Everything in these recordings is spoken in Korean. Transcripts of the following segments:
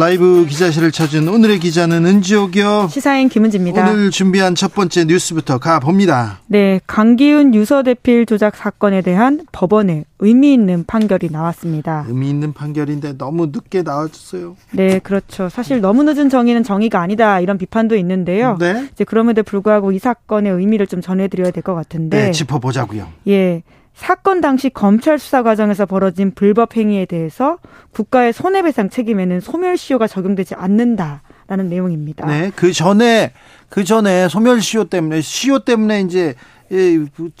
라이브 기자실을 찾은 오늘의 기자는 은지옥이요. 시사인 김은지입니다. 오늘 준비한 첫 번째 뉴스부터 가봅니다. 네, 강기훈 유서 대필 조작 사건에 대한 법원의 의미 있는 판결이 나왔습니다. 의미 있는 판결인데 너무 늦게 나왔어요. 네, 그렇죠. 사실 너무 늦은 정의는 정의가 아니다 이런 비판도 있는데요. 네. 이제 그럼에도 불구하고 이 사건의 의미를 좀 전해드려야 될 것 같은데. 네, 짚어보자고요. 예. 사건 당시 검찰 수사 과정에서 벌어진 불법 행위에 대해서 국가의 손해배상 책임에는 소멸시효가 적용되지 않는다라는 내용입니다. 네, 그 전에 그 전에 소멸시효 때문에 시효 때문에 이제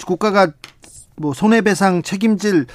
국가가 뭐 손해배상 책임질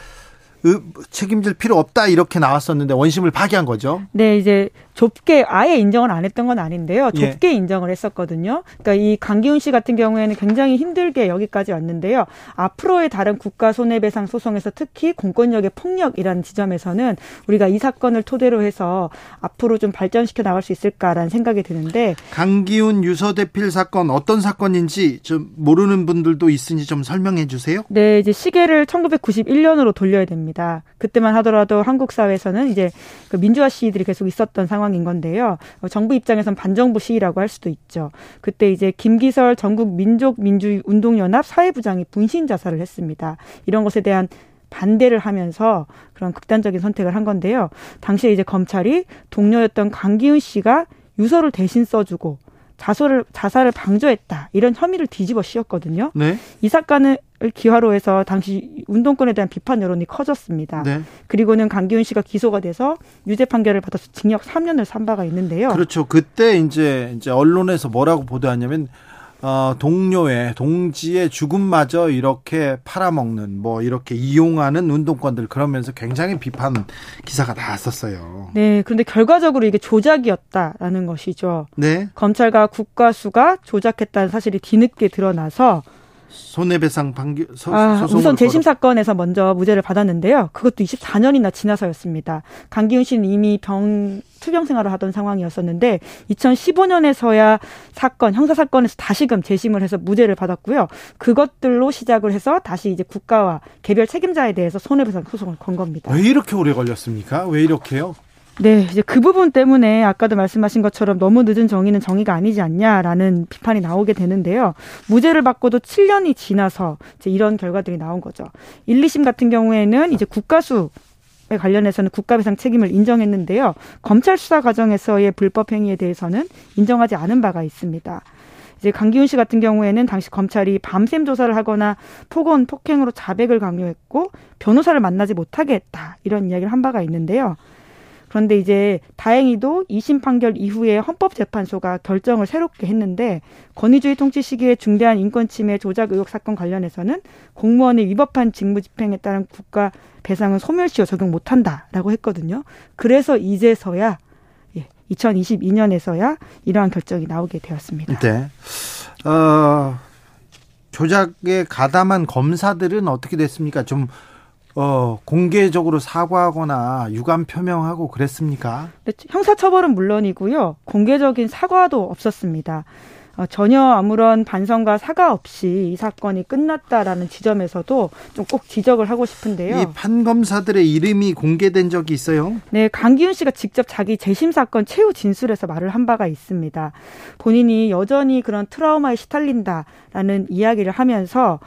책임질 필요 없다 이렇게 나왔었는데 원심을 파기한 거죠. 네, 이제 좁게 아예 인정을 안 했던 건 아닌데요. 예. 좁게 예. 인정을 했었거든요. 그러니까 이 강기훈 씨 같은 경우에는 굉장히 힘들게 여기까지 왔는데요. 앞으로의 다른 국가 손해배상 소송에서 특히 공권력의 폭력이라는 지점에서는 우리가 이 사건을 토대로 해서 앞으로 좀 발전시켜 나갈 수 있을까라는 생각이 드는데 강기훈 유서대필 사건 어떤 사건인지 좀 모르는 분들도 있으니 좀 설명해 주세요. 네, 이제 시계를 1991년으로 돌려야 됩니다. 그때만 하더라도 한국 사회에서는 이제 그 민주화 시위들이 계속 있었던 상황 상황인 건데요. 어, 정부 입장에선 반정부 시위라고 할 수도 있죠. 그때 이제 김기설 전국 민족 민주 운동 연합 사회부장이 분신 자살을 했습니다. 이런 것에 대한 반대를 하면서 그런 극단적인 선택을 한 건데요. 당시에 이제 검찰이 동료였던 강기훈 씨가 유서를 대신 써주고 자살을 자살을 방조했다 이런 혐의를 뒤집어 씌웠거든요. 네. 이 사건을 기화로 해서 당시 운동권에 대한 비판 여론이 커졌습니다. 네. 그리고는 강기훈 씨가 기소가 돼서 유죄 판결을 받아서 징역 3년을 산 바가 있는데요. 그렇죠. 그때 이제 이제 언론에서 뭐라고 보도하냐면 어, 동료의 동지의 죽음마저 이렇게 팔아먹는 뭐 이렇게 이용하는 운동권들 그러면서 굉장히 비판 기사가 나왔었어요. 네, 그런데 결과적으로 이게 조작이었다라는 것이죠. 네. 검찰과 국가수가 조작했다는 사실이 뒤늦게 드러나서 손해배상 판결 아, 우선 재심 사건에서 먼저 무죄를 받았는데요. 그것도 24년이나 지나서였습니다. 강기훈 씨는 이미 병 투병 생활을 하던 상황이었었는데 2015년에서야 사건 형사 사건에서 다시금 재심을 해서 무죄를 받았고요. 그것들로 시작을 해서 다시 이제 국가와 개별 책임자에 대해서 손해배상 소송을 건 겁니다. 왜 이렇게 오래 걸렸습니까? 왜 이렇게요? 네, 이제 그 부분 때문에 아까도 말씀하신 것처럼 너무 늦은 정의는 정의가 아니지 않냐라는 비판이 나오게 되는데요. 무죄를 받고도 7년이 지나서 이제 이런 결과들이 나온 거죠. 1, 2심 같은 경우에는 이제 국가수 에 관련해서는 국가배상 책임을 인정했는데요. 검찰 수사 과정에서의 불법 행위에 대해서는 인정하지 않은 바가 있습니다. 이제 강기훈 씨 같은 경우에는 당시 검찰이 밤샘 조사를 하거나 폭언, 폭행으로 자백을 강요했고 변호사를 만나지 못하게 했다 이런 이야기를 한 바가 있는데요. 그런데 이제 다행히도 2심 판결 이후에 헌법재판소가 결정을 새롭게 했는데 권위주의 통치 시기에 중대한 인권 침해 조작 의혹 사건 관련해서는 공무원이 위법한 직무 집행에 따른 국가 배상은 소멸시효 적용 못한다라고 했거든요. 그래서 이제서야 예, 2022년에서야 이러한 결정이 나오게 되었습니다. 네. 어, 조작에 가담한 검사들은 어떻게 됐습니까? 좀 어, 공개적으로 사과하거나 유감 표명하고 그랬습니까? 네, 형사처벌은 물론이고요. 공개적인 사과도 없었습니다. 어, 전혀 아무런 반성과 사과 없이 이 사건이 끝났다라는 지점에서도 좀 꼭 지적을 하고 싶은데요. 이 판검사들의 이름이 공개된 적이 있어요? 네, 강기훈 씨가 직접 자기 재심 사건 최후 진술에서 말을 한 바가 있습니다. 본인이 여전히 그런 트라우마에 시달린다라는 이야기를 하면서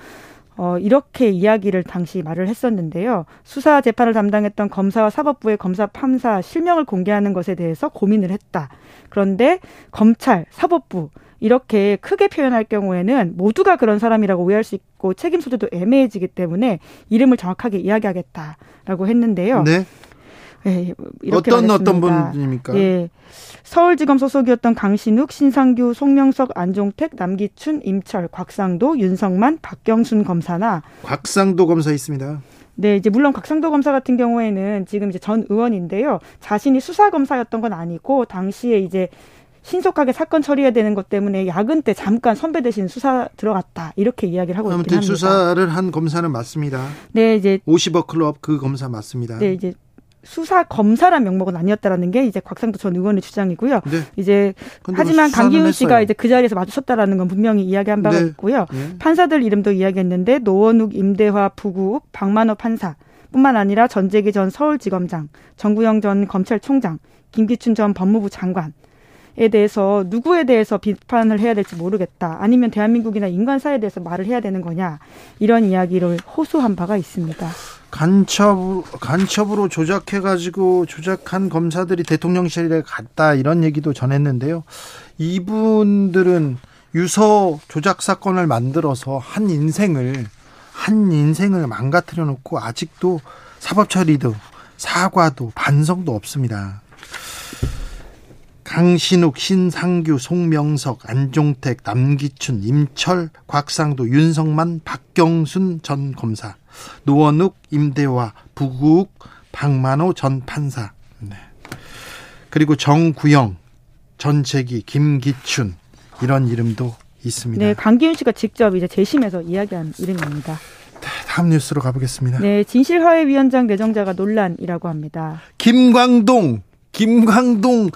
어, 이렇게 이야기를 당시 말을 했었는데요. 수사 재판을 담당했던 검사와 사법부의 검사 판사 실명을 공개하는 것에 대해서 고민을 했다. 그런데 검찰, 사법부 이렇게 크게 표현할 경우에는 모두가 그런 사람이라고 오해할 수 있고 책임 소재도 애매해지기 때문에 이름을 정확하게 이야기하겠다라고 했는데요. 네. 네, 이렇게 어떤 말했습니다. 어떤 분입니까? 예. 서울지검 소속이었던 강신욱, 신상규, 송명석, 안종택, 남기춘, 임철, 곽상도, 윤성만, 박경순 검사나 곽상도 검사 있습니다. 네, 이제 물론 곽상도 검사 같은 경우에는 지금 이제 전 의원인데요. 자신이 수사 검사였던 건 아니고 당시에 이제 신속하게 사건 처리해야 되는 것 때문에 야근 때 잠깐 선배 대신 수사 들어갔다 이렇게 이야기를 하고 있긴 합니다. 수사를 한 검사는 맞습니다. 네, 이제 50억 클럽 그 검사 맞습니다. 네, 이제 수사 검사란 명목은 아니었다라는 게 이제 곽상도 전 의원의 주장이고요. 네. 이제 뭐 하지만 강기훈 씨가 이제 그 자리에서 마주쳤다라는 건 분명히 이야기한 바가 네. 있고요. 네. 판사들 이름도 이야기했는데 노원욱, 임대화, 부국, 박만호 판사. 뿐만 아니라 전재기 전 서울지검장, 정구영 전 검찰총장, 김기춘 전 법무부 장관, 에 대해서 누구에 대해서 비판을 해야 될지 모르겠다. 아니면 대한민국이나 인간사에 대해서 말을 해야 되는 거냐. 이런 이야기를 호소한 바가 있습니다. 간첩 간첩으로 조작해 가지고 조작한 검사들이 대통령실에 갔다 이런 얘기도 전했는데요. 이분들은 유서 조작 사건을 만들어서 한 인생을 한 인생을 망가뜨려 놓고 아직도 사법 처리도 사과도 반성도 없습니다. 강신욱, 신상규, 송명석, 안종택, 남기춘, 임철, 곽상도, 윤성만, 박경순 전 검사, 노원욱, 임대화, 부국, 박만호 전 판사, 네. 그리고 정구영, 전채기, 김기춘 이런 이름도 있습니다. 네, 강기훈 씨가 직접 이제 재심에서 이야기한 이름입니다. 네, 다음 뉴스로 가보겠습니다. 네, 진실화해위원장 내정자가 논란이라고 합니다. 김광동, 김광동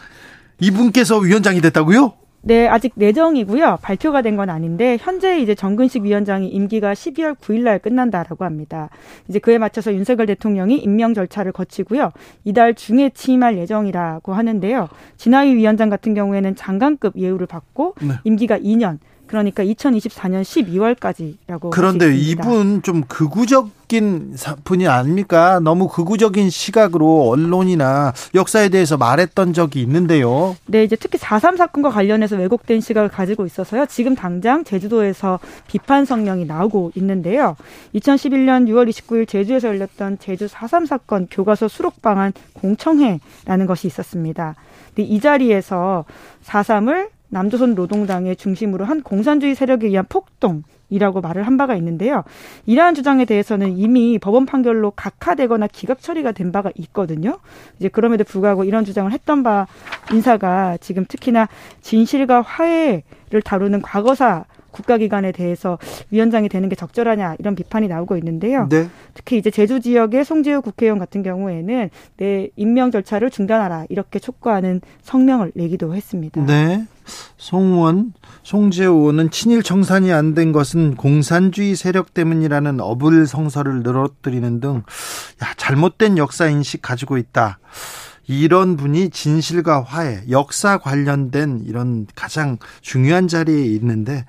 이분께서 위원장이 됐다고요? 네, 아직 내정이고요. 발표가 된 건 아닌데 현재 이제 정근식 위원장이 임기가 12월 9일 날 끝난다라고 합니다. 이제 그에 맞춰서 윤석열 대통령이 임명 절차를 거치고요. 이달 중에 취임할 예정이라고 하는데요. 진하위 위원장 같은 경우에는 장관급 예우를 받고 네. 임기가 2년 그러니까 2024년 12월까지라고. 그런데 이분 좀 극우적인 분이 아닙니까? 너무 극우적인 시각으로 언론이나 역사에 대해서 말했던 적이 있는데요. 네, 이제 특히 4.3 사건과 관련해서 왜곡된 시각을 가지고 있어서요. 지금 당장 제주도에서 비판 성명이 나오고 있는데요. 2011년 6월 29일 제주에서 열렸던 제주 4.3 사건 교과서 수록 방안 공청회라는 것이 있었습니다. 근데 이 자리에서 4.3을 남조선 노동당의 중심으로 한 공산주의 세력에 의한 폭동 이라고 말을 한 바가 있는데요. 이러한 주장에 대해서는 이미 법원 판결로 각하되거나 기각 처리가 된 바가 있거든요. 이제 그럼에도 불구하고 이런 주장을 했던 바 인사가 지금 특히나 진실과 화해를 다루는 과거사 국가기관에 대해서 위원장이 되는 게 적절하냐 이런 비판이 나오고 있는데요. 네. 특히 이제 제주 지역의 송재우 국회의원 같은 경우에는 내 임명 절차를 중단하라 이렇게 촉구하는 성명을 내기도 했습니다. 네. 송원 송재우 의원은 친일 청산이 안 된 것은 공산주의 세력 때문이라는 어불 성설을 늘어뜨리는 등 야, 잘못된 역사 인식 가지고 있다. 이런 분이 진실과 화해, 역사 관련된 이런 가장 중요한 자리에 있는데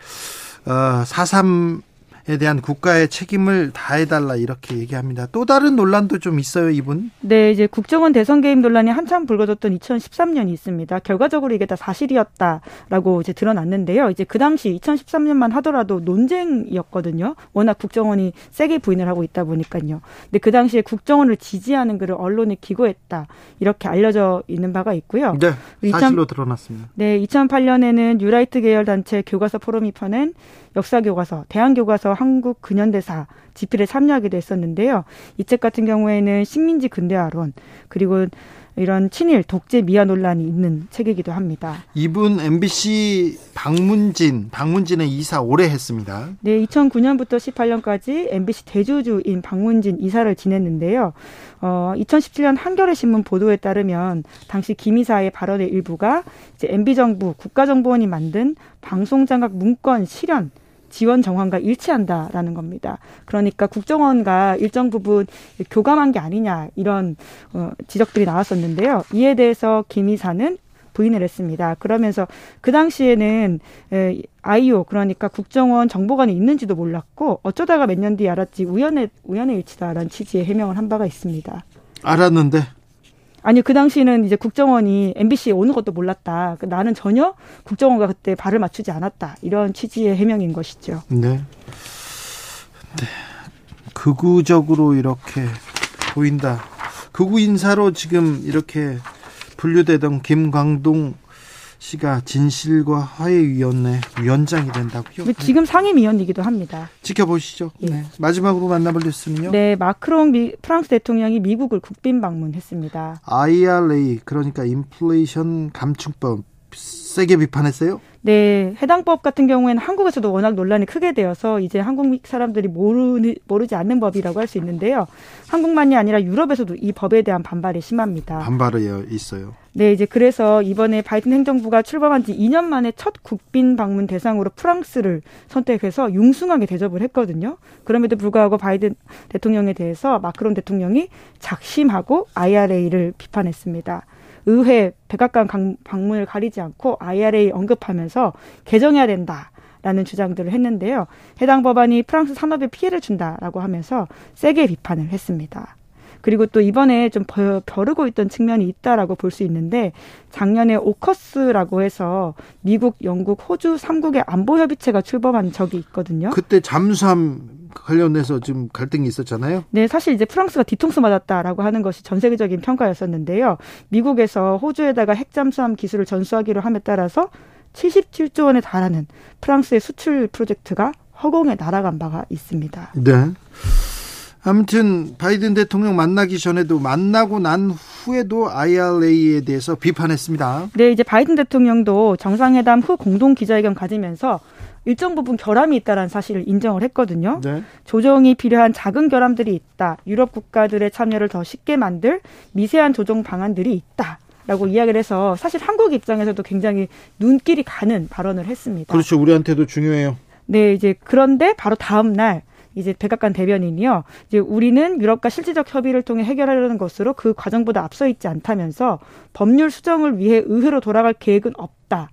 어, 4.3에 대한 국가의 책임을 다해달라 이렇게 얘기합니다. 또 다른 논란도 좀 있어요, 이분? 네, 이제 국정원 대선 개입 논란이 한참 불거졌던 2013년이 있습니다. 결과적으로 이게 다 사실이었다라고 이제 드러났는데요. 이제 그 당시 2013년만 하더라도 논쟁이었거든요. 워낙 국정원이 세게 부인을 하고 있다 보니까요. 근데 그 당시에 국정원을 지지하는 글을 언론에 기고했다 이렇게 알려져 있는 바가 있고요. 네, 사실로 2000, 드러났습니다. 네, 2008년에는 뉴라이트 계열 단체 교과서 포럼이 펴낸 역사 교과서, 대한 교과서 한국 근현대사 집필에 참여하기도 했었는데요. 이 책 같은 경우에는 식민지 근대화론 그리고 이런 친일 독재 미화 논란이 있는 책이기도 합니다. 이분 MBC 방문진 방문진의 이사 오래 했습니다. 네, 2009년부터 18년까지 MBC 대주주인 방문진 이사를 지냈는데요. 어, 2017년 한겨레 신문 보도에 따르면 당시 김 이사의 발언의 일부가 이제 MB 정부 국가정보원이 만든 방송장악 문건 실현 지원 정황과 일치한다라는 겁니다. 그러니까 국정원과 일정 부분 교감한 게 아니냐 이런 어, 지적들이 나왔었는데요. 이에 대해서 김 이사는 부인을 했습니다. 그러면서 그 당시에는 아이오 그러니까 국정원 정보관이 있는지도 몰랐고 어쩌다가 몇 년 뒤에 알았지 우연의 우연의 일치다라는 취지의 해명을 한 바가 있습니다. 알았는데 아니요, 그 당시는 이제 국정원이 MBC에 오는 것도 몰랐다. 그 나는 전혀 국정원과 그때 발을 맞추지 않았다. 이런 취지의 해명인 것이죠. 네. 네. 극우적으로 이렇게 보인다. 극우 인사로 지금 이렇게 분류되던 김광동 씨가 진실과 화해위원회 위원장이 된다고요? 네. 지금 상임위원이기도 합니다. 지켜보시죠. 예. 네. 마지막으로 만나볼 뉴스는요? 네, 마크롱 미, 프랑스 대통령이 미국을 국빈 방문했습니다. IRA 그러니까 인플레이션 감축법 세게 비판했어요? 네, 해당 법 같은 경우에는 한국에서도 워낙 논란이 크게 되어서 이제 한국 사람들이 모르, 모르지 않는 법이라고 할 수 있는데요. 한국만이 아니라 유럽에서도 이 법에 대한 반발이 심합니다. 반발이 있어요. 네, 이제 그래서 이번에 바이든 행정부가 출범한 지 2년 만에 첫 국빈 방문 대상으로 프랑스를 선택해서 융숭하게 대접을 했거든요. 그럼에도 불구하고 바이든 대통령에 대해서 마크론 대통령이 작심하고 IRA를 비판했습니다. 의회 백악관 방문을 가리지 않고 IRA 언급하면서 개정해야 된다. 라는 주장들을 했는데요. 해당 법안이 프랑스 산업에 피해를 준다라고 하면서 세게 비판을 했습니다. 그리고 또 이번에 좀 벼르고 있던 측면이 있다라고 볼 수 있는데 작년에 오커스라고 해서 미국, 영국, 호주 3국의 안보 협의체가 출범한 적이 있거든요. 그때 잠수함 관련해서 지금 갈등이 있었잖아요. 네, 사실 이제 프랑스가 뒤통수 맞았다라고 하는 것이 전 세계적인 평가였었는데요. 미국에서 호주에다가 핵잠수함 기술을 전수하기로 함에 따라서 77조 원에 달하는 프랑스의 수출 프로젝트가 허공에 날아간 바가 있습니다. 네. 아무튼 바이든 대통령 만나기 전에도 만나고 난 후에도 IRA에 대해서 비판했습니다. 네, 이제 바이든 대통령도 정상회담 후 공동 기자회견 가지면서 일정 부분 결함이 있다라는 사실을 인정을 했거든요. 네. 조정이 필요한 작은 결함들이 있다. 유럽 국가들의 참여를 더 쉽게 만들 미세한 조정 방안들이 있다. 라고 이야기를 해서 사실 한국 입장에서도 굉장히 눈길이 가는 발언을 했습니다. 그렇죠. 우리한테도 중요해요. 네, 이제 그런데 바로 다음 날 이제 백악관 대변인이요. 이제 우리는 유럽과 실질적 협의를 통해 해결하려는 것으로 그 과정보다 앞서 있지 않다면서 법률 수정을 위해 의회로 돌아갈 계획은 없다.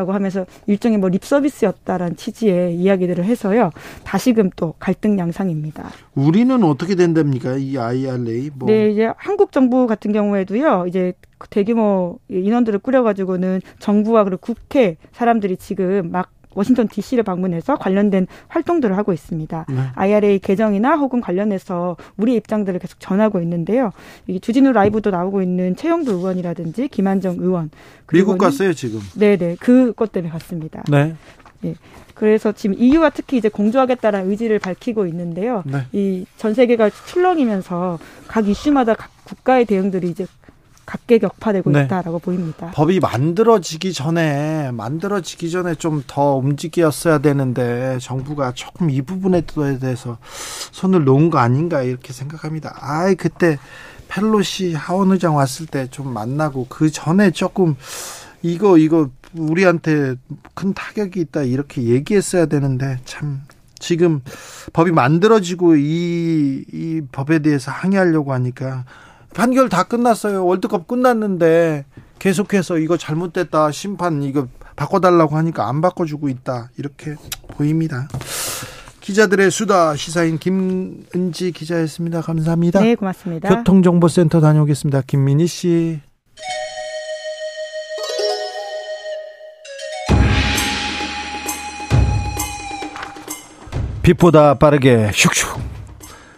라고 하면서 일종의 뭐 립서비스였다라는 취지의 이야기들을 해서요. 다시금 또 갈등 양상입니다. 우리는 어떻게 된답니까? 이 IRA 뭐. 네, 이제 한국 정부 같은 경우에도요. 이제 대규모 인원들을 꾸려가지고는 정부와 그리고 국회 사람들이 지금 막 워싱턴 DC를 방문해서 관련된 활동들을 하고 있습니다. 네. IRA 개정이나 혹은 관련해서 우리 입장들을 계속 전하고 있는데요. 이 주진우 라이브도 나오고 있는 최영도 의원이라든지 김한정 의원 미국 갔어요 지금. 네네 그것 때문에 갔습니다. 네. 네. 그래서 지금 EU와 특히 이제 공조하겠다는 의지를 밝히고 있는데요. 네. 이전 세계가 출렁이면서 각 이슈마다 각 국가의 대응들이 이제 각계격파되고 네. 있다라고 보입니다. 법이 만들어지기 전에 만들어지기 전에 좀 더 움직였어야 되는데 정부가 조금 이 부분에 대해서 손을 놓은 거 아닌가 이렇게 생각합니다. 아이 그때 펠로시 하원 의장 왔을 때 좀 만나고 그 전에 조금 이거 이거 우리한테 큰 타격이 있다 이렇게 얘기했어야 되는데 참 지금 법이 만들어지고 이, 이 법에 대해서 항의하려고 하니까 판결 다 끝났어요. 월드컵 끝났는데 계속해서 이거 잘못됐다. 심판 이거 바꿔달라고 하니까 안 바꿔주고 있다. 이렇게 보입니다. 기자들의 수다 시사인 김은지 기자였습니다. 감사합니다. 네, 고맙습니다. 교통정보센터 다녀오겠습니다. 김민희 씨. 빛보다 빠르게 슉슉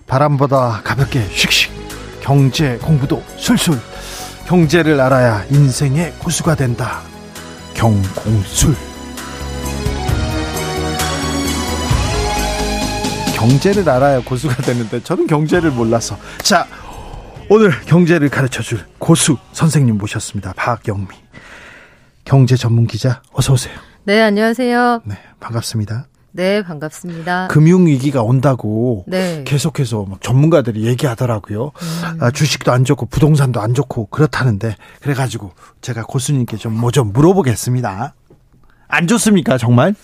바람보다 가볍게 슉슉 경제 공부도 술술 경제를 알아야 인생의 고수가 된다. 경공술. 경제를 알아야 고수가 되는데 저는 경제를 몰라서 자 오늘 경제를 가르쳐 줄 고수 선생님 모셨습니다. 박영미 경제 전문 기자 어서 오세요. 네 안녕하세요. 네 반갑습니다. 네, 반갑습니다. 금융 위기가 온다고 네. 계속해서 막 전문가들이 얘기하더라고요. 음. 아, 주식도 안 좋고 부동산도 안 좋고 그렇다는데 그래 가지고 제가 고수님께 좀 뭐좀 좀 물어보겠습니다. 안 좋습니까, 정말?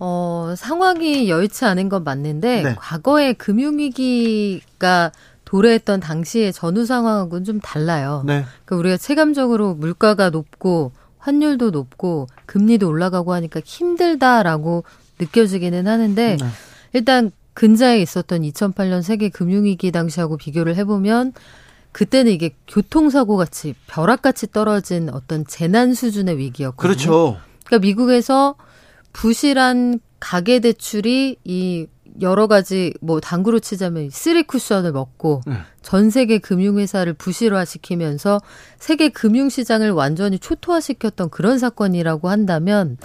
어, 상황이 여의치 않은 건 맞는데 네. 과거에 금융 위기가 도래했던 당시의 전후 상황하고는 좀 달라요. 네. 그러니까 우리가 체감적으로 물가가 높고 환율도 높고 금리도 올라가고 하니까 힘들다라고 느껴지기는 하는데 네. 일단 근자에 있었던 2008년 세계 금융위기 당시하고 비교를 해보면 그때는 이게 교통사고 같이 벼락같이 떨어진 어떤 재난 수준의 위기였거든요. 그렇죠. 그러니까 미국에서 부실한 가계 대출이 이 여러 가지 뭐 당구로 치자면 쓰리 쿠션을 먹고 네. 전 세계 금융회사를 부실화시키면서 세계 금융시장을 완전히 초토화시켰던 그런 사건이라고 한다면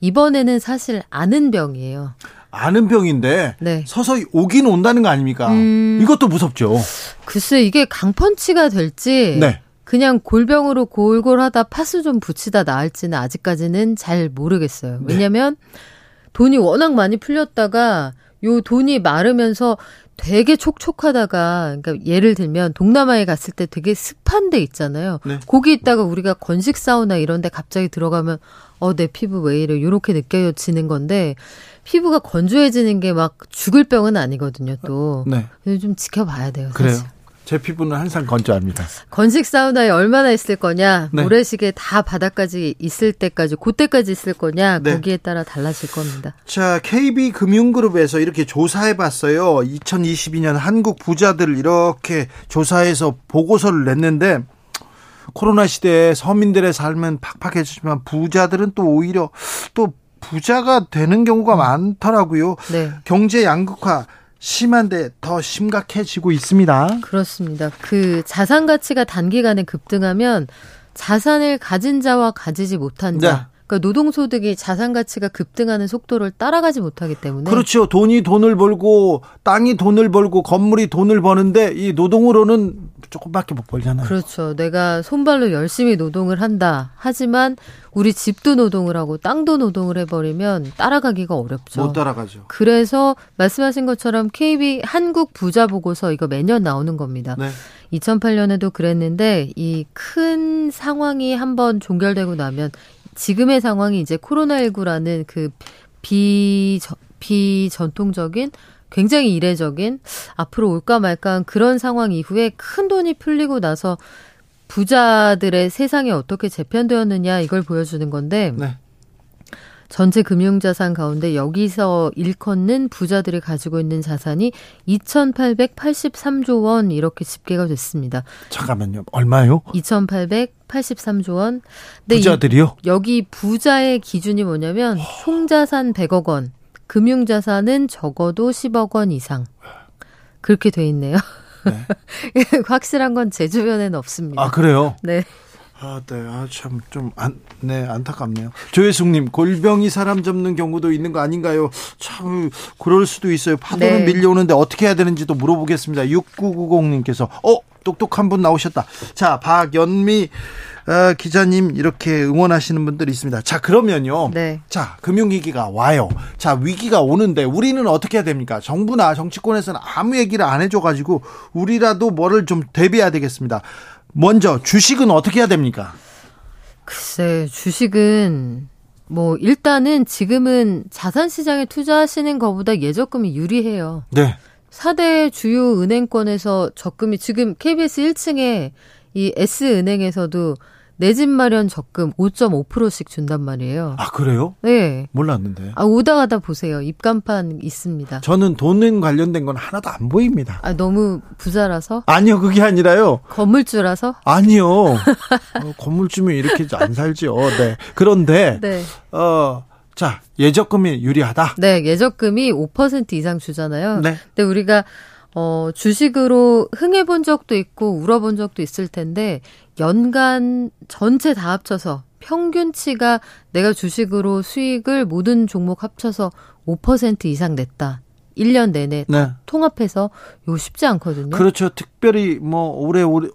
이번에는 사실 아는 병이에요. 아는 병인데 네. 서서히 오긴 온다는 거 아닙니까? 음... 이것도 무섭죠. 글쎄 이게 강펀치가 될지 네. 그냥 골병으로 골골하다 파스 좀 붙이다 나을지는 아직까지는 잘 모르겠어요. 네. 왜냐면 돈이 워낙 많이 풀렸다가 요 돈이 마르면서 되게 촉촉하다가 그러니까 예를 들면 동남아에 갔을 때 되게 습한 데 있잖아요. 네. 거기 있다가 우리가 건식 사우나 이런 데 갑자기 들어가면 어 내 피부 왜 이래 요렇게 느껴지는 건데 피부가 건조해지는 게 막 죽을 병은 아니거든요, 또. 네. 좀 지켜봐야 돼요. 사실. 그래요. 제 피부는 항상 건조합니다. 건식 사우나에 얼마나 있을 거냐, 네. 모래시계 다 바닥까지 있을 때까지, 그때까지 있을 거냐, 네. 거기에 따라 달라질 겁니다. 자, KB 금융그룹에서 이렇게 조사해 봤어요. 2022년 한국 부자들 이렇게 조사해서 보고서를 냈는데, 코로나 시대에 서민들의 삶은 팍팍해지지만 부자들은 또 오히려 또 부자가 되는 경우가 많더라고요. 네. 경제 양극화 심한데 더 심각해지고 있습니다. 그렇습니다. 그 자산 가치가 단기간에 급등하면 자산을 가진 자와 가지지 못한 자. 네. 그러니까 노동소득이 자산 가치가 급등하는 속도를 따라가지 못하기 때문에 그렇죠. 돈이 돈을 벌고 땅이 돈을 벌고 건물이 돈을 버는데 이 노동으로는 조금밖에 못 벌잖아요. 그렇죠. 내가 손발로 열심히 노동을 한다. 하지만 우리 집도 노동을 하고 땅도 노동을 해버리면 따라가기가 어렵죠. 못 따라가죠. 그래서 말씀하신 것처럼 KB 한국 부자 보고서 이거 매년 나오는 겁니다. 네. 2008년에도 그랬는데 이 큰 상황이 한번 종결되고 나면 지금의 상황이 이제 코로나19라는 그 비, 비전통적인 굉장히 이례적인 앞으로 올까 말까 그런 상황 이후에 큰 돈이 풀리고 나서 부자들의 세상이 어떻게 재편되었느냐 이걸 보여주는 건데 네. 전체 금융자산 가운데 여기서 일컫는 부자들이 가지고 있는 자산이 2,883조 원 이렇게 집계가 됐습니다. 잠깐만요. 얼마요? 2,883조 원. 부자들이요? 이, 여기 부자의 기준이 뭐냐면 총자산 100억 원, 금융자산은 적어도 10억 원 이상. 그렇게 돼 있네요. 네. 확실한 건 제 주변에는 없습니다. 아, 그래요? 네. 아, 네. 아, 참, 좀, 안, 네, 안타깝네요. 조혜숙님, 골병이 사람 접는 경우도 있는 거 아닌가요? 참, 그럴 수도 있어요. 파도는 네. 밀려오는데 어떻게 해야 되는지도 물어보겠습니다. 6990님께서, 어, 똑똑한 분 나오셨다. 자, 박연미, 어, 기자님 이렇게 응원하시는 분들이 있습니다. 자, 그러면요. 네. 자, 금융위기가 와요. 자, 위기가 오는데 우리는 어떻게 해야 됩니까? 정부나 정치권에서는 아무 얘기를 안 해줘가지고 우리라도 뭐를 좀 대비해야 되겠습니다. 먼저 주식은 어떻게 해야 됩니까? 글쎄, 주식은 뭐 일단은 지금은 자산 시장에 투자하시는 것보다 예적금이 유리해요. 네. 4대 주요 은행권에서 적금이 지금 KBS 1층에 이 S은행에서도 내 집 마련 적금 5.5%씩 준단 말이에요. 아, 그래요? 네. 몰랐는데. 아, 오다 가다 보세요. 입간판 있습니다. 저는 돈은 관련된 건 하나도 안 보입니다. 아, 너무 부자라서? 아니요, 그게 아니라요. 건물주라서? 아니요. 어, 건물주면 이렇게 안 살죠. 네. 그런데, 네. 어, 자, 예적금이 유리하다? 네, 예적금이 5% 이상 주잖아요. 네. 근데 우리가 어, 주식으로 흥해본 적도 있고 울어본 적도 있을 텐데 연간 전체 다 합쳐서 평균치가 내가 주식으로 수익을 모든 종목 합쳐서 5% 이상 냈다. 1년 내내 네. 통합해서 이거 쉽지 않거든요. 그렇죠. 특별히 뭐 올해 올해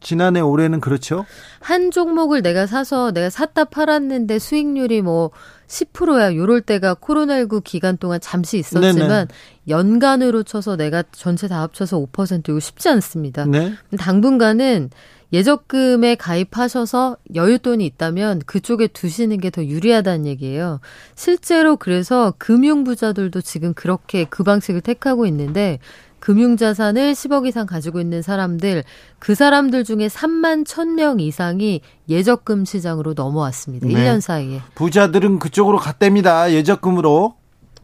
지난해 올해는 그렇죠. 한 종목을 내가 사서 내가 샀다 팔았는데 수익률이 뭐 10%야. 요럴 때가 코로나19 기간 동안 잠시 있었지만 네네. 연간으로 쳐서 내가 전체 다 합쳐서 5% 이거 쉽지 않습니다. 네. 당분간은 예적금에 가입하셔서 여윳돈이 있다면 그쪽에 두시는 게 더 유리하다는 얘기예요. 실제로 그래서 금융 부자들도 지금 그렇게 그 방식을 택하고 있는데 금융자산을 10억 이상 가지고 있는 사람들, 그 사람들 중에 3만 1000명 이상이 예적금 시장으로 넘어왔습니다. 네. 1년 사이에. 부자들은 그쪽으로 갔답니다. 예적금으로.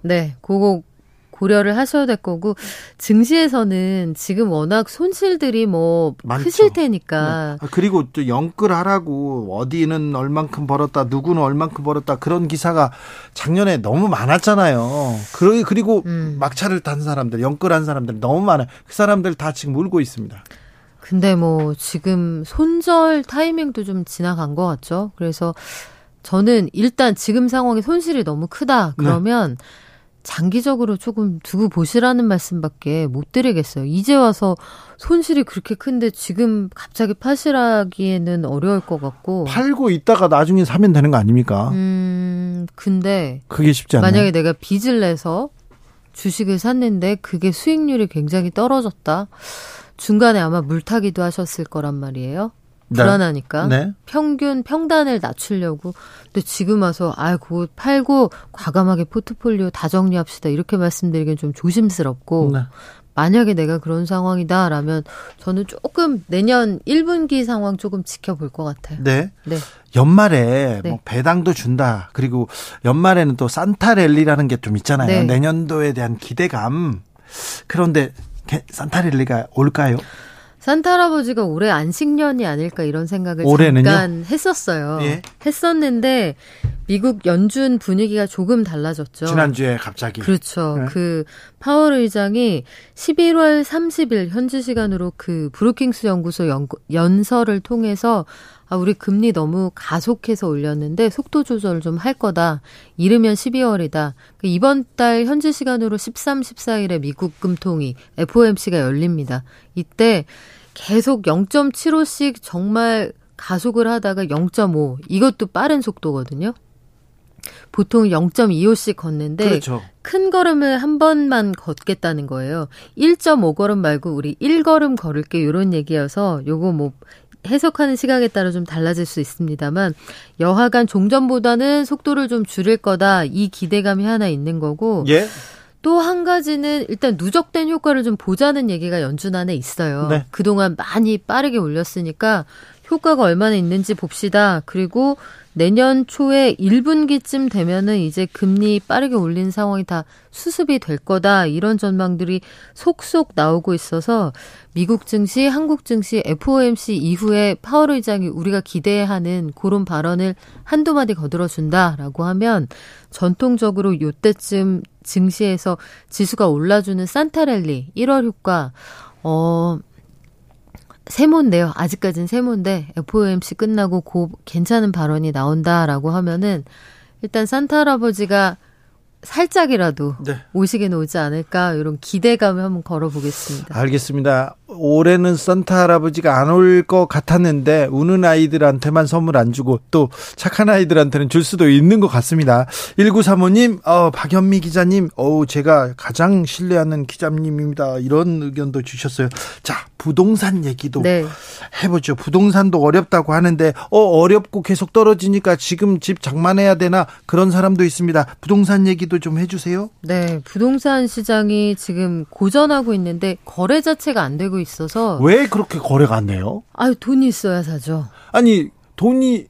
네, 그거 고려를 하셔야 될 거고 증시에서는 지금 워낙 손실들이 뭐 많죠. 크실 테니까 네. 아, 그리고 또 영끌하라고 어디는 얼만큼 벌었다 누구는 얼만큼 벌었다 그런 기사가 작년에 너무 많았잖아요. 그리고 음. 막차를 탄 사람들 영끌한 사람들 너무 많아요. 그 사람들 다 지금 울고 있습니다. 근데 뭐 지금 손절 타이밍도 좀 지나간 것 같죠. 그래서 저는 일단 지금 상황이 손실이 너무 크다. 그러면 네. 장기적으로 조금 두고 보시라는 말씀밖에 못 드리겠어요. 이제 와서 손실이 그렇게 큰데 지금 갑자기 파시라기에는 어려울 것 같고 팔고 있다가 나중에 사면 되는 거 아닙니까? 음, 근데 그게 쉽지 않아요. 만약에 내가 빚을 내서 주식을 샀는데 그게 수익률이 굉장히 떨어졌다. 중간에 아마 물타기도 하셨을 거란 말이에요. 네. 불안하니까 네. 평균 평단을 낮추려고 근데 지금 와서 아 그거 팔고 과감하게 포트폴리오 다 정리합시다 이렇게 말씀드리기엔 좀 조심스럽고 네. 만약에 내가 그런 상황이다라면 저는 조금 내년 1분기 상황 조금 지켜볼 것 같아요. 네. 네. 연말에 네. 뭐 배당도 준다. 그리고 연말에는 또 산타랠리라는 게 좀 있잖아요. 네. 내년도에 대한 기대감. 그런데 산타랠리가 올까요? 산타 할아버지가 올해 안식년이 아닐까 이런 생각을 올해는요? 잠깐 했었어요. 예. 했었는데 미국 연준 분위기가 조금 달라졌죠. 지난주에 갑자기. 그렇죠. 네. 그 파월 의장이 11월 30일 현지 시간으로 그 브루킹스 연구소 연, 연설을 통해서 아, 우리 금리 너무 가속해서 올렸는데 속도 조절 좀 할 거다. 이르면 12월이다. 그 이번 달 현지 시간으로 13, 14일에 미국 금통위 FOMC가 열립니다. 이때 계속 0.75씩 정말 가속을 하다가 0.5 이것도 빠른 속도거든요. 보통 0.25씩 걷는데 그렇죠. 큰 걸음을 한 번만 걷겠다는 거예요. 1.5걸음 말고 우리 1걸음 걸을게 이런 얘기여서 요거 뭐 해석하는 시각에 따라 좀 달라질 수 있습니다만 여하간 종전보다는 속도를 좀 줄일 거다 이 기대감이 하나 있는 거고 예. 또 한 가지는 일단 누적된 효과를 좀 보자는 얘기가 연준 안에 있어요. 네. 그동안 많이 빠르게 올렸으니까 효과가 얼마나 있는지 봅시다. 그리고 내년 초에 1분기쯤 되면은 이제 금리 빠르게 올린 상황이 다 수습이 될 거다. 이런 전망들이 속속 나오고 있어서 미국 증시, 한국 증시, FOMC 이후에 파월 의장이 우리가 기대하는 그런 발언을 한두 마디 거들어 준다라고 하면 전통적으로 요때쯤 증시에서 지수가 올라주는 산타랠리 1월 효과 어 세모인데요. 아직까진 세모인데 FOMC 끝나고 고 괜찮은 발언이 나온다라고 하면은 일단 산타 할아버지가 살짝이라도 네. 오시게 오지 않을까 이런 기대감을 한번 걸어보겠습니다. 알겠습니다. 올해는 산타 할아버지가 안 올 것 같았는데 우는 아이들한테만 선물 안 주고 또 착한 아이들한테는 줄 수도 있는 것 같습니다. 1935님, 어, 박현미 기자님, 어 제가 가장 신뢰하는 기자님입니다. 이런 의견도 주셨어요. 자, 부동산 얘기도 네. 해보죠. 부동산도 어렵다고 하는데 어 어렵고 계속 떨어지니까 지금 집 장만해야 되나 그런 사람도 있습니다. 부동산 얘기 도 좀 해주세요. 네, 부동산 시장이 지금 고전하고 있는데 거래 자체가 안 되고 있어서 왜 그렇게 거래가 안 돼요? 아유 돈이 있어야 사죠. 아니 돈이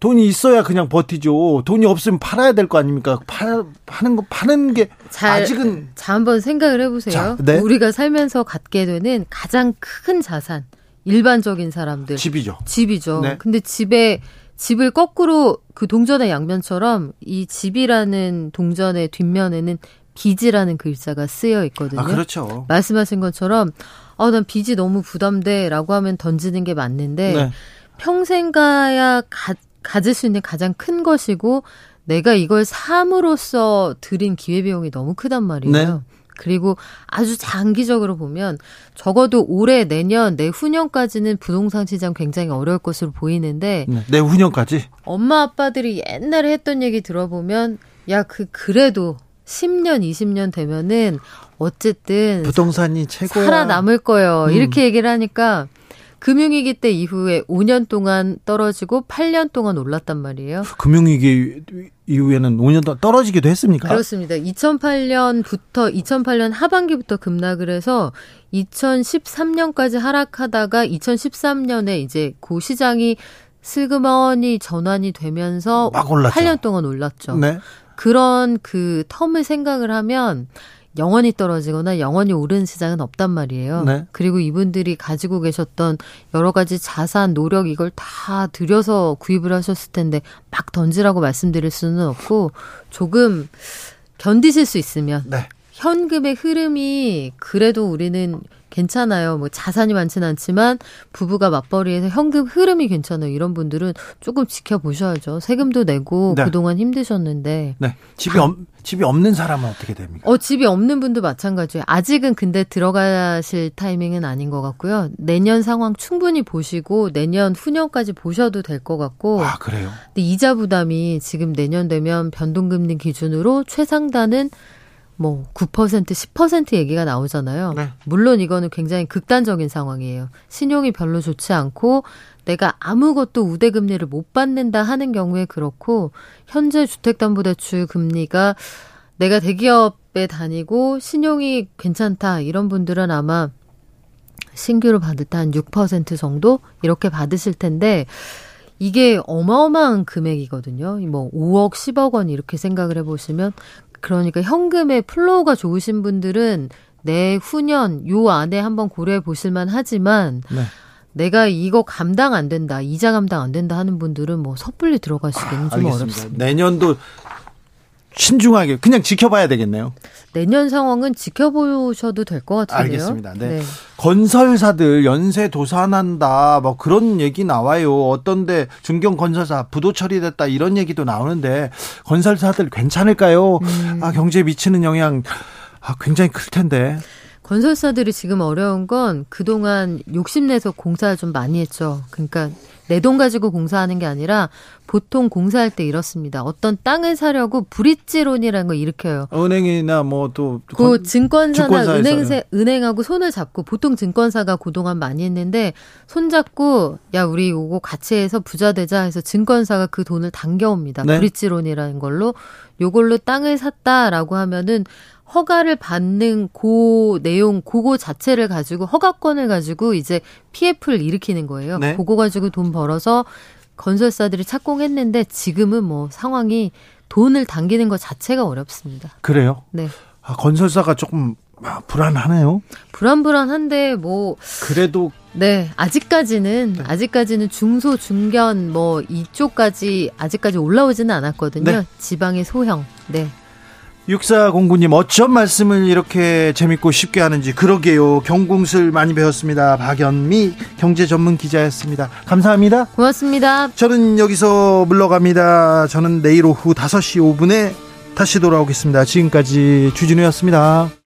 돈이 있어야 그냥 버티죠. 돈이 없으면 팔아야 될 거 아닙니까? 파, 파는 거 파는 게 잘, 아직은 자 한번 생각을 해보세요. 자, 네? 우리가 살면서 갖게 되는 가장 큰 자산 일반적인 사람들 집이죠. 집이죠. 네. 근데 집에 집을 거꾸로 그 동전의 양면처럼 이 집이라는 동전의 뒷면에는 빚이라는 글자가 쓰여 있거든요. 아, 그렇죠. 말씀하신 것처럼 어, 난 빚이 너무 부담돼라고 하면 던지는 게 맞는데 네. 평생 가야 가, 가질 수 있는 가장 큰 것이고 내가 이걸 삶으로써 들인 기회비용이 너무 크단 말이에요. 네. 그리고 아주 장기적으로 보면 적어도 올해 내년 내후년까지는 부동산 시장 굉장히 어려울 것으로 보이는데 네, 내후년까지 엄마 아빠들이 옛날에 했던 얘기 들어보면 야 그 그래도 10년 20년 되면은 어쨌든 부동산이 최고야. 살아남을 거예요. 음. 이렇게 얘기를 하니까 금융위기 때 이후에 5년 동안 떨어지고 8년 동안 올랐단 말이에요. 금융위기 이후에는 5년 동안 떨어지기도 했습니까? 그렇습니다. 2008년부터 2008년 하반기부터 급락을 해서 2013년까지 하락하다가 2013년에 이제 고 시장이 슬그머니 전환이 되면서 8년 동안 올랐죠. 네. 그런 그 텀을 생각을 하면 영원히 떨어지거나 영원히 오른 시장은 없단 말이에요. 네. 그리고 이분들이 가지고 계셨던 여러 가지 자산, 노력 이걸 다 들여서 구입을 하셨을 텐데 막 던지라고 말씀드릴 수는 없고 조금 견디실 수 있으면 네. 현금의 흐름이 그래도 우리는 괜찮아요. 뭐 자산이 많지는 않지만 부부가 맞벌이해서 현금 흐름이 괜찮아요. 이런 분들은 조금 지켜보셔야죠. 세금도 내고 네. 그동안 힘드셨는데. 네. 집이 없, 집이 없는 사람은 어떻게 됩니까? 어, 집이 없는 분도 마찬가지예요. 아직은 근데 들어가실 타이밍은 아닌 것 같고요. 내년 상황 충분히 보시고 내년 후년까지 보셔도 될 것 같고. 아, 그래요? 근데 이자 부담이 지금 내년 되면 변동금리 기준으로 최상단은 뭐 9% 10% 얘기가 나오잖아요. 네. 물론 이거는 굉장히 극단적인 상황이에요. 신용이 별로 좋지 않고 내가 아무것도 우대 금리를 못 받는다 하는 경우에 그렇고 현재 주택담보대출 금리가 내가 대기업에 다니고 신용이 괜찮다 이런 분들은 아마 신규로 받을 때 한 6% 정도 이렇게 받으실 텐데 이게 어마어마한 금액이거든요. 뭐 5억, 10억 원 이렇게 생각을 해보시면 그러니까 현금의 flow가 좋으신 분들은 내 후년 요 안에 한번 고려해 보실만 하지만 네. 내가 이거 감당 안 된다, 이자 감당 안 된다 하는 분들은 뭐 섣불리 들어가시기는 아, 좀 어렵습니다. 내년도 신중하게 그냥 지켜봐야 되겠네요. 내년 상황은 지켜보셔도 될 것 같은데요. 알겠습니다. 네. 네. 건설사들 연쇄 도산한다 뭐 그런 얘기 나와요. 어떤데 중견 건설사 부도 처리됐다 이런 얘기도 나오는데 건설사들 괜찮을까요? 음. 아 경제에 미치는 영향 아, 굉장히 클 텐데. 건설사들이 지금 어려운 건 그동안 욕심내서 공사 좀 많이 했죠. 그러니까 내 돈 가지고 공사하는 게 아니라 보통 공사할 때 이렇습니다. 어떤 땅을 사려고 브릿지론이라는 걸 일으켜요. 은행이나 뭐 또 그 증권사나 은행 은행하고 손을 잡고 보통 증권사가 그동안 많이 했는데 손 잡고 야 우리 이거 같이 해서 부자 되자 해서 증권사가 그 돈을 당겨옵니다. 네? 브릿지론이라는 걸로 요걸로 땅을 샀다라고 하면은 허가를 받는 고 내용 그거 자체를 가지고 허가권을 가지고 이제 PF를 일으키는 거예요. 네. 그거 가지고 돈 벌어서 건설사들이 착공했는데 지금은 뭐 상황이 돈을 당기는 것 자체가 어렵습니다. 그래요? 네. 아, 건설사가 조금 아, 불안하네요. 불안불안한데 뭐 그래도 네 아직까지는 네. 아직까지는 중소 중견 뭐 이쪽까지 아직까지 올라오지는 않았거든요. 네. 지방의 소형. 네. 육사공구님 어쩜 말씀을 이렇게 재밌고 쉽게 하는지 그러게요 경공술 많이 배웠습니다 박연미 경제 전문 기자였습니다 감사합니다 고맙습니다 저는 여기서 물러갑니다 저는 내일 오후 5시 5분에 다시 돌아오겠습니다 지금까지 주진우였습니다